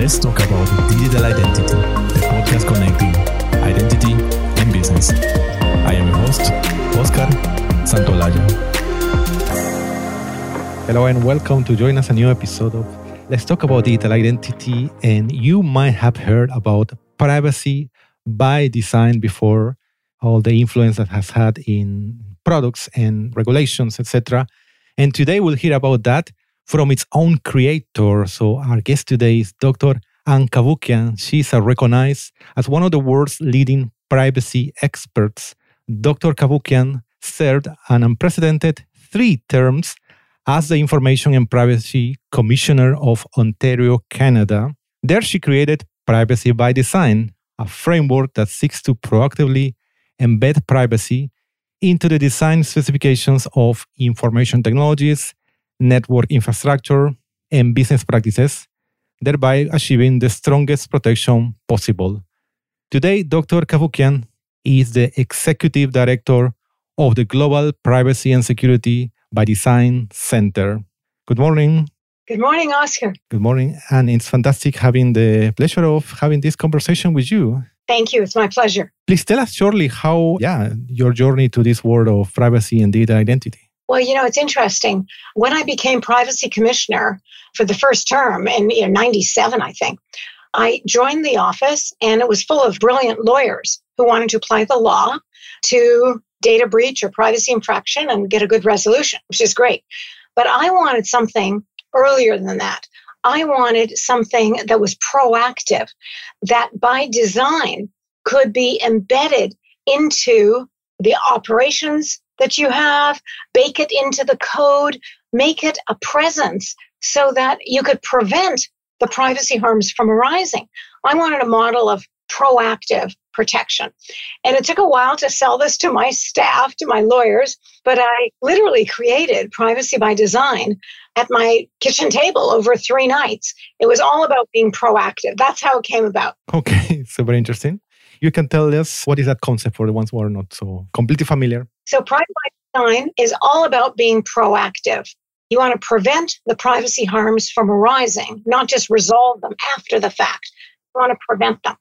Let's talk about digital identity, the podcast connecting identity and business. I am your host, Oscar Santolaya. Hello and welcome to join us a new episode of Let's Talk About Digital Identity. And you might have heard about privacy by design before, all the influence that has had in products and regulations, etc. And today we'll hear about that from its own creator. So our guest today is Dr. Ann Cavoukian. She's recognized as one of the world's leading privacy experts. Dr. Cavoukian served an unprecedented three terms as the Information and Privacy Commissioner of Ontario, Canada. There she created Privacy by Design, a framework that seeks to proactively embed privacy into the design specifications of information technologies network infrastructure, and business practices, thereby achieving the strongest protection possible. Today, Dr. Cavoukian is the executive director of the Global Privacy and Security by Design Center. Good morning. Good morning, Oscar. Good morning. And it's fantastic having the pleasure of having this conversation with you. Thank you. It's my pleasure. Please tell us shortly how, yeah, your journey to this world of privacy and data identity. Well, you know, it's interesting. When I became privacy commissioner for the first term in you know, 97, I think, I joined the office and it was full of brilliant lawyers who wanted to apply the law to data breach or privacy infraction and get a good resolution, which is great. But I wanted something earlier than that. I wanted something that was proactive, that by design could be embedded into the operations that you have, bake it into the code, make it a presence so that you could prevent the privacy harms from arising. I wanted a model of proactive protection. And it took a while to sell this to my staff, to my lawyers, but I literally created privacy by design at my kitchen table over three nights. It was all about being proactive. That's how it came about. Okay, super interesting. You can tell us what is that concept for the ones who are not so completely familiar. So, privacy by design is all about being proactive. You want to prevent the privacy harms from arising, not just resolve them after the fact. You want to prevent them.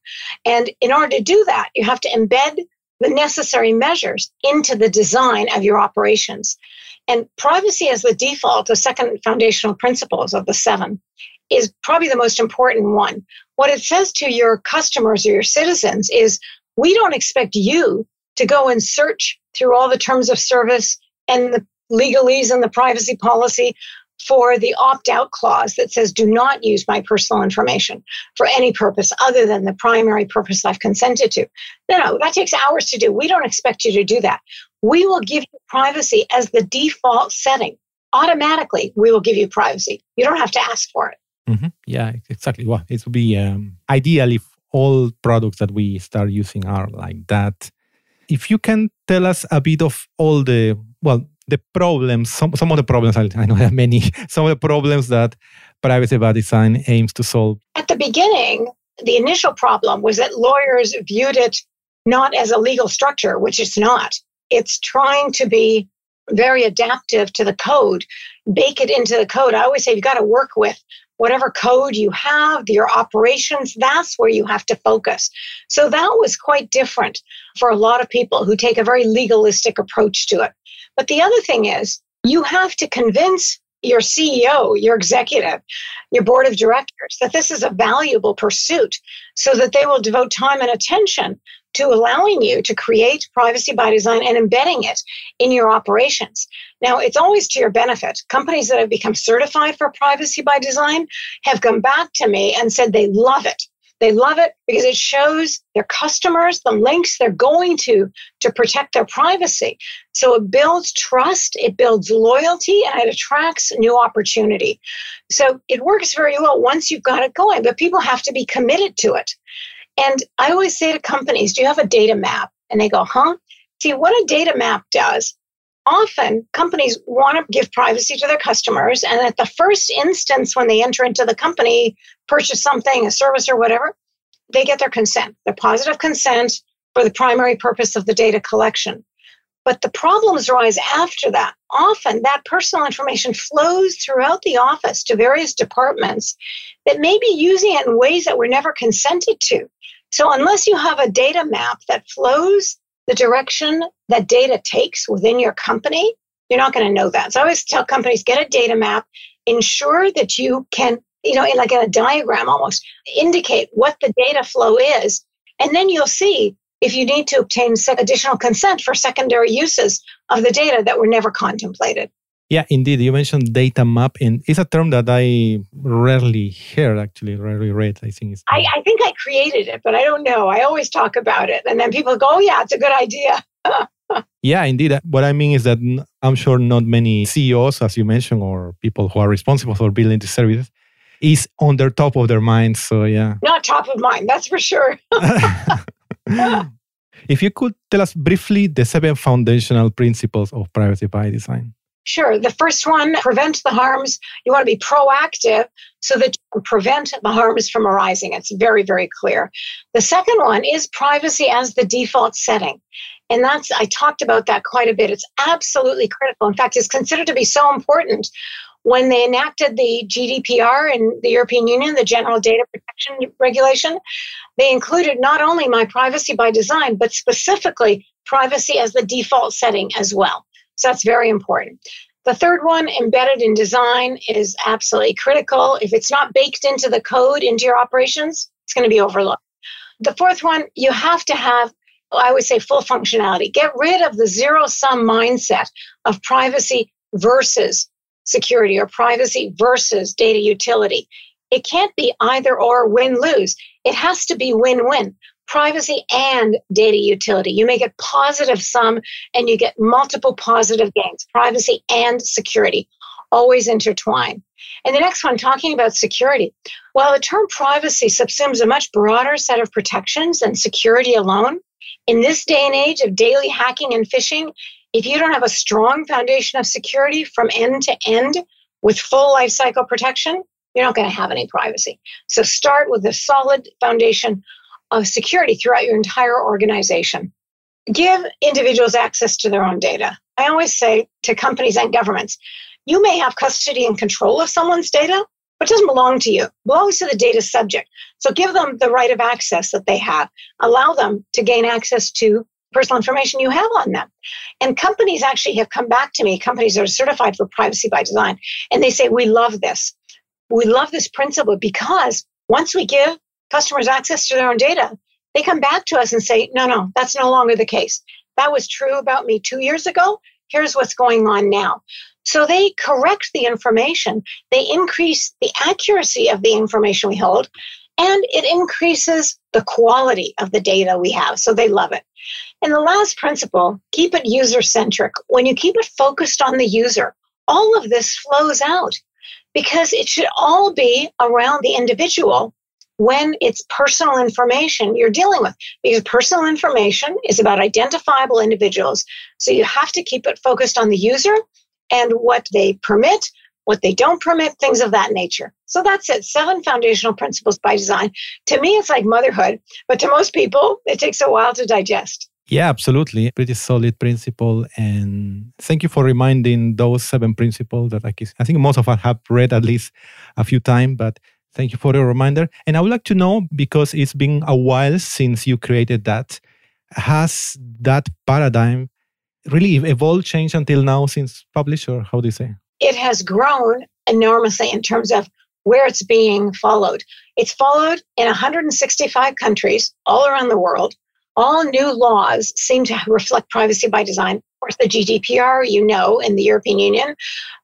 And in order to do that, you have to embed the necessary measures into the design of your operations. And privacy as the default, the second foundational principles of the seven, is probably the most important one. What it says to your customers or your citizens is we don't expect you to go and search through all the terms of service and the legalese and the privacy policy for the opt out clause that says do not use my personal information for any purpose other than the primary purpose I've consented to. No, no, that takes hours to do. We don't expect you to do that. We will give you privacy as the default setting. Automatically, we will give you privacy. You don't have to ask for it. Mm-hmm. Yeah, exactly. Well, it would be um, ideal if all products that we start using are like that. If you can tell us a bit of all the, well, the problems, some, some of the problems, I, know there are many, some of the problems that privacy by design aims to solve. At the beginning, the initial problem was that lawyers viewed it not as a legal structure, which it's not. It's trying to be very adaptive to the code, bake it into the code. I always say you've got to work with whatever code you have, your operations, that's where you have to focus. So that was quite different for a lot of people who take a very legalistic approach to it. But the other thing is, you have to convince your CEO, your executive, your board of directors that this is a valuable pursuit so that they will devote time and attention to allowing you to create privacy by design and embedding it in your operations. Now, it's always to your benefit. Companies that have become certified for privacy by design have come back to me and said they love it. They love it because it shows their customers the links they're going to to protect their privacy. So it builds trust, it builds loyalty, and it attracts new opportunity. So it works very well once you've got it going, but people have to be committed to it. And I always say to companies, Do you have a data map? And they go, Huh? See, what a data map does often companies want to give privacy to their customers. And at the first instance, when they enter into the company, purchase something, a service or whatever, they get their consent, their positive consent for the primary purpose of the data collection. But the problems arise after that. Often that personal information flows throughout the office to various departments that may be using it in ways that were never consented to. So, unless you have a data map that flows the direction that data takes within your company, you're not going to know that. So, I always tell companies get a data map, ensure that you can, you know, in like in a diagram almost, indicate what the data flow is. And then you'll see if you need to obtain additional consent for secondary uses of the data that were never contemplated. Yeah, indeed. You mentioned data map, and it's a term that I rarely hear, actually, rarely read. I think it's. I, I think I created it, but I don't know. I always talk about it, and then people go, "Oh, yeah, it's a good idea." yeah, indeed. Uh, what I mean is that I'm sure not many CEOs, as you mentioned, or people who are responsible for building the services, is on their top of their minds. So yeah, not top of mind. That's for sure. if you could tell us briefly the seven foundational principles of privacy by design. Sure. The first one, prevent the harms. You want to be proactive so that you prevent the harms from arising. It's very, very clear. The second one is privacy as the default setting. And that's, I talked about that quite a bit. It's absolutely critical. In fact, it's considered to be so important when they enacted the GDPR in the European Union, the General Data Protection Regulation, they included not only my privacy by design, but specifically privacy as the default setting as well. So that's very important. The third one, embedded in design, is absolutely critical. If it's not baked into the code, into your operations, it's going to be overlooked. The fourth one, you have to have, I would say, full functionality. Get rid of the zero sum mindset of privacy versus security or privacy versus data utility. It can't be either or win lose. It has to be win win privacy and data utility. You make it positive sum and you get multiple positive gains privacy and security, always intertwine. And the next one, talking about security. While the term privacy subsumes a much broader set of protections than security alone, in this day and age of daily hacking and phishing, if you don't have a strong foundation of security from end to end with full lifecycle protection, you're not going to have any privacy. So start with a solid foundation of security throughout your entire organization. Give individuals access to their own data. I always say to companies and governments, you may have custody and control of someone's data, but it doesn't belong to you. It belongs to the data subject. So give them the right of access that they have. Allow them to gain access to personal information you have on them. And companies actually have come back to me, companies that are certified for privacy by design, and they say, We love this. We love this principle because once we give customers access to their own data, they come back to us and say, no, no, that's no longer the case. That was true about me two years ago. Here's what's going on now. So they correct the information, they increase the accuracy of the information we hold, and it increases the quality of the data we have. So they love it. And the last principle keep it user centric. When you keep it focused on the user, all of this flows out because it should all be around the individual when it's personal information you're dealing with because personal information is about identifiable individuals so you have to keep it focused on the user and what they permit what they don't permit things of that nature so that's it seven foundational principles by design to me it's like motherhood but to most people it takes a while to digest yeah, absolutely. Pretty solid principle. And thank you for reminding those seven principles that I think most of us have read at least a few times, but Thank you for the reminder. And I would like to know because it's been a while since you created that, has that paradigm really evolved, changed until now since published, or how do you say? It has grown enormously in terms of where it's being followed. It's followed in 165 countries all around the world. All new laws seem to reflect privacy by design Of course, the GDPR, you know, in the European Union.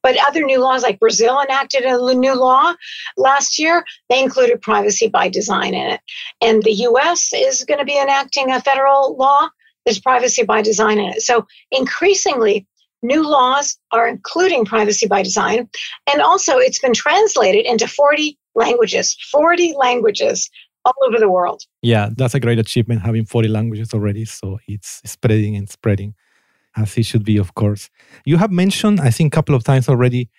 But other new laws, like Brazil enacted a new law last year, they included privacy by design in it. And the US is going to be enacting a federal law that's privacy by design in it. So increasingly, new laws are including privacy by design. And also, it's been translated into 40 languages, 40 languages all over the world. Yeah, that's a great achievement having 40 languages already. So it's spreading and spreading as it should be, of course. You have mentioned, I think, a couple of times already,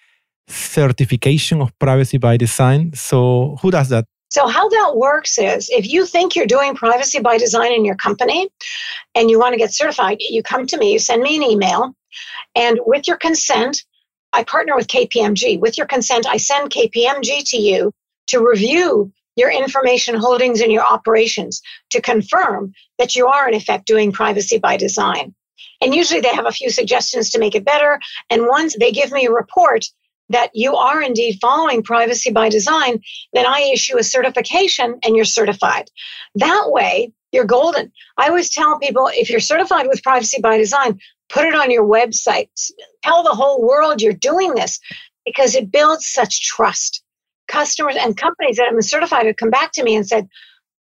certification of privacy by design. So, who does that? So, how that works is if you think you're doing privacy by design in your company and you want to get certified, you come to me, you send me an email, and with your consent, I partner with KPMG. With your consent, I send KPMG to you to review your information holdings and your operations to confirm that you are, in effect, doing privacy by design. And usually they have a few suggestions to make it better. And once they give me a report that you are indeed following privacy by design, then I issue a certification and you're certified. That way, you're golden. I always tell people if you're certified with privacy by design, put it on your website. Tell the whole world you're doing this because it builds such trust. Customers and companies that have been certified have come back to me and said,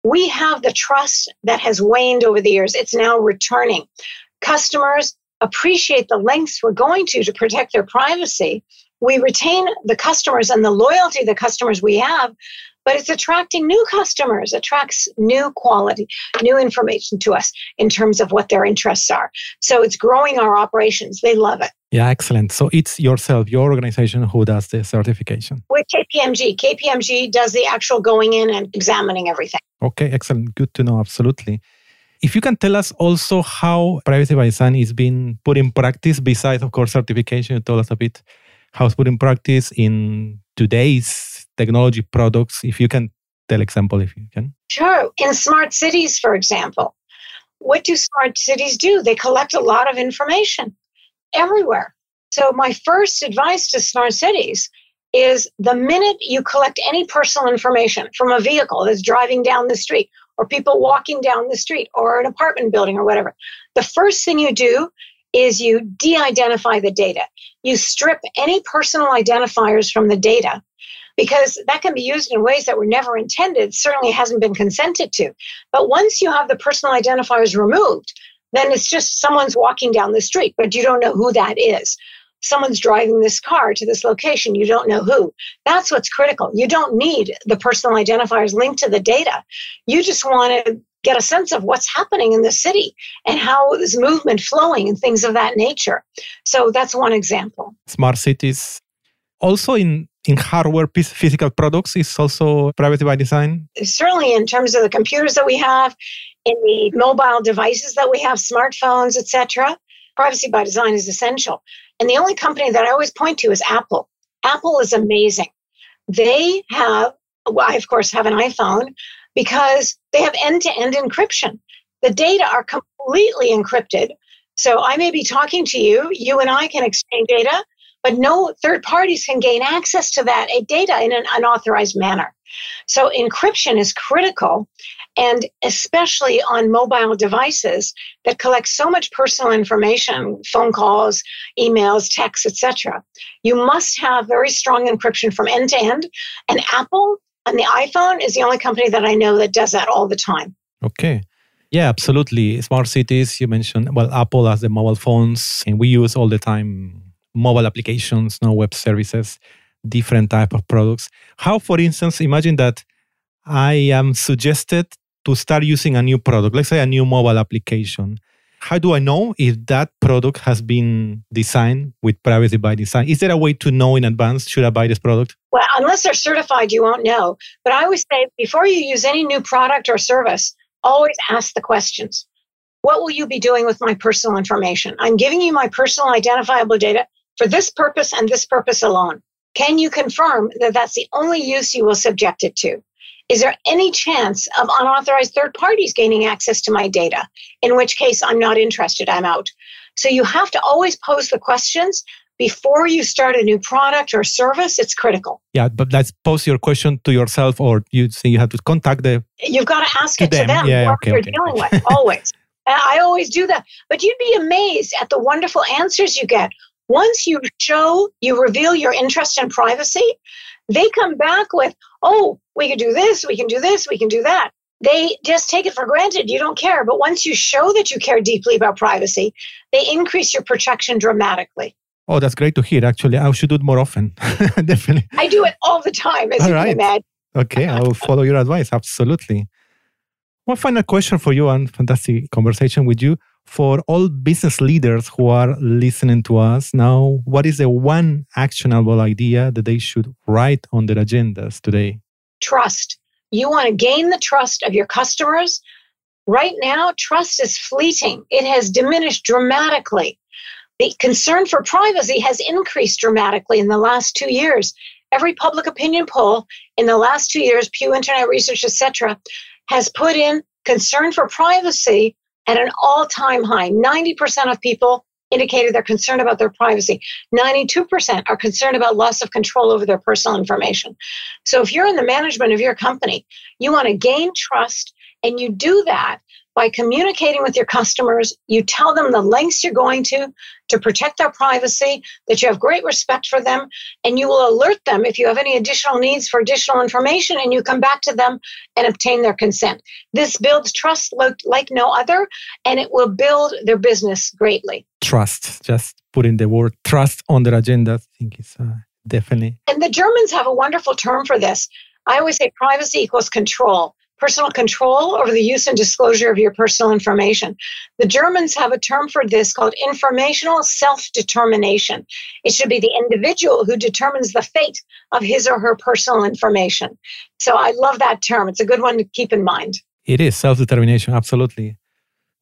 We have the trust that has waned over the years. It's now returning. Customers appreciate the lengths we're going to to protect their privacy we retain the customers and the loyalty the customers we have but it's attracting new customers attracts new quality new information to us in terms of what their interests are. So it's growing our operations. They love it. Yeah excellent. So it's yourself your organization who does the certification? With kpmg kpmg does the actual going in and examining everything. Okay excellent. Good to know. Absolutely. If you can tell us also how privacy by design is being put in practice besides of course certification you told us a bit how it's put in practice in today's technology products. If you can tell example, if you can. Sure. In smart cities, for example, what do smart cities do? They collect a lot of information everywhere. So my first advice to smart cities is the minute you collect any personal information from a vehicle that's driving down the street or people walking down the street or an apartment building or whatever, the first thing you do is you de identify the data. You strip any personal identifiers from the data because that can be used in ways that were never intended, certainly hasn't been consented to. But once you have the personal identifiers removed, then it's just someone's walking down the street, but you don't know who that is. Someone's driving this car to this location, you don't know who. That's what's critical. You don't need the personal identifiers linked to the data. You just want to get a sense of what's happening in the city and how is movement flowing and things of that nature. So that's one example. Smart cities. Also in in hardware physical products is also privacy by design certainly in terms of the computers that we have in the mobile devices that we have smartphones etc privacy by design is essential and the only company that i always point to is apple apple is amazing they have well, i of course have an iphone because they have end to end encryption. The data are completely encrypted. So I may be talking to you, you and I can exchange data, but no third parties can gain access to that data in an unauthorized manner. So encryption is critical and especially on mobile devices that collect so much personal information phone calls emails texts etc you must have very strong encryption from end to end and apple and the iPhone is the only company that I know that does that all the time. Okay. Yeah, absolutely. Smart cities, you mentioned, well, Apple has the mobile phones, and we use all the time mobile applications, no web services, different type of products. How, for instance, imagine that I am suggested to start using a new product, let's say a new mobile application. How do I know if that product has been designed with privacy by design? Is there a way to know in advance should I buy this product? Well, unless they're certified, you won't know. But I always say before you use any new product or service, always ask the questions. What will you be doing with my personal information? I'm giving you my personal identifiable data for this purpose and this purpose alone. Can you confirm that that's the only use you will subject it to? Is there any chance of unauthorized third parties gaining access to my data? In which case, I'm not interested, I'm out. So you have to always pose the questions before you start a new product or service. It's critical. Yeah, but let's pose your question to yourself, or you say you have to contact the. You've got to ask to it them. to them. Yeah, what okay, you're okay. dealing with always. I always do that. But you'd be amazed at the wonderful answers you get. Once you show, you reveal your interest in privacy, they come back with, oh, we can do this, we can do this, we can do that. They just take it for granted. You don't care. But once you show that you care deeply about privacy, they increase your protection dramatically. Oh, that's great to hear. Actually, I should do it more often. Definitely. I do it all the time, as all you right. can imagine. okay, I will follow your advice. Absolutely. One final question for you and fantastic conversation with you for all business leaders who are listening to us now, what is the one actionable idea that they should write on their agendas today? Trust. You want to gain the trust of your customers. Right now, trust is fleeting. It has diminished dramatically. The concern for privacy has increased dramatically in the last two years. Every public opinion poll in the last two years, Pew Internet Research, etc., has put in concern for privacy at an all-time high. 90% of people indicated they're concerned about their privacy. 92% are concerned about loss of control over their personal information. So if you're in the management of your company, you want to gain trust and you do that by communicating with your customers. You tell them the lengths you're going to to protect their privacy, that you have great respect for them, and you will alert them if you have any additional needs for additional information, and you come back to them and obtain their consent. This builds trust like, no other, and it will build their business greatly. Trust, just putting the word trust on their agenda, I think is uh, definitely. And the Germans have a wonderful term for this. I always say privacy equals control personal control over the use and disclosure of your personal information. The Germans have a term for this called informational self determination. It should be the individual who determines the fate of his or her personal information. So I love that term. It's a good one to keep in mind. It is self determination, absolutely.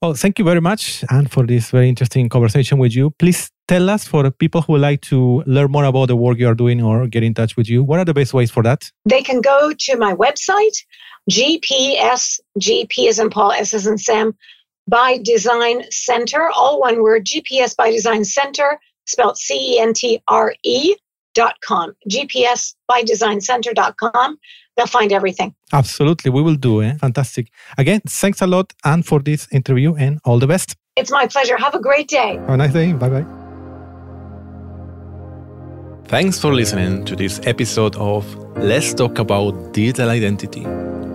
Well, thank you very much, Ann, for this very interesting conversation with you. Please tell us for people who would like to learn more about the work you are doing or get in touch with you, what are the best ways for that? They can go to my website, GPS, GP as in Paul, S as in Sam, by Design Center, all one word, GPS by Design Center, spelled C E N T R E dot com. GPS by Design Center dot com. They'll find everything. Absolutely. We will do it. Eh? Fantastic. Again, thanks a lot, and for this interview and all the best. It's my pleasure. Have a great day. Have a nice day. Bye bye. Thanks for listening to this episode of Let's Talk About Digital Identity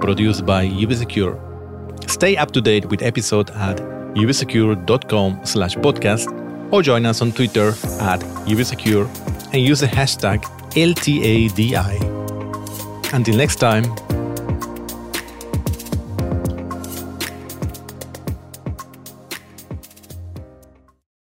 produced by UbiSecure. Stay up to date with episode at ubisecure.com slash podcast or join us on Twitter at ubisecure and use the hashtag LTADI. Until next time,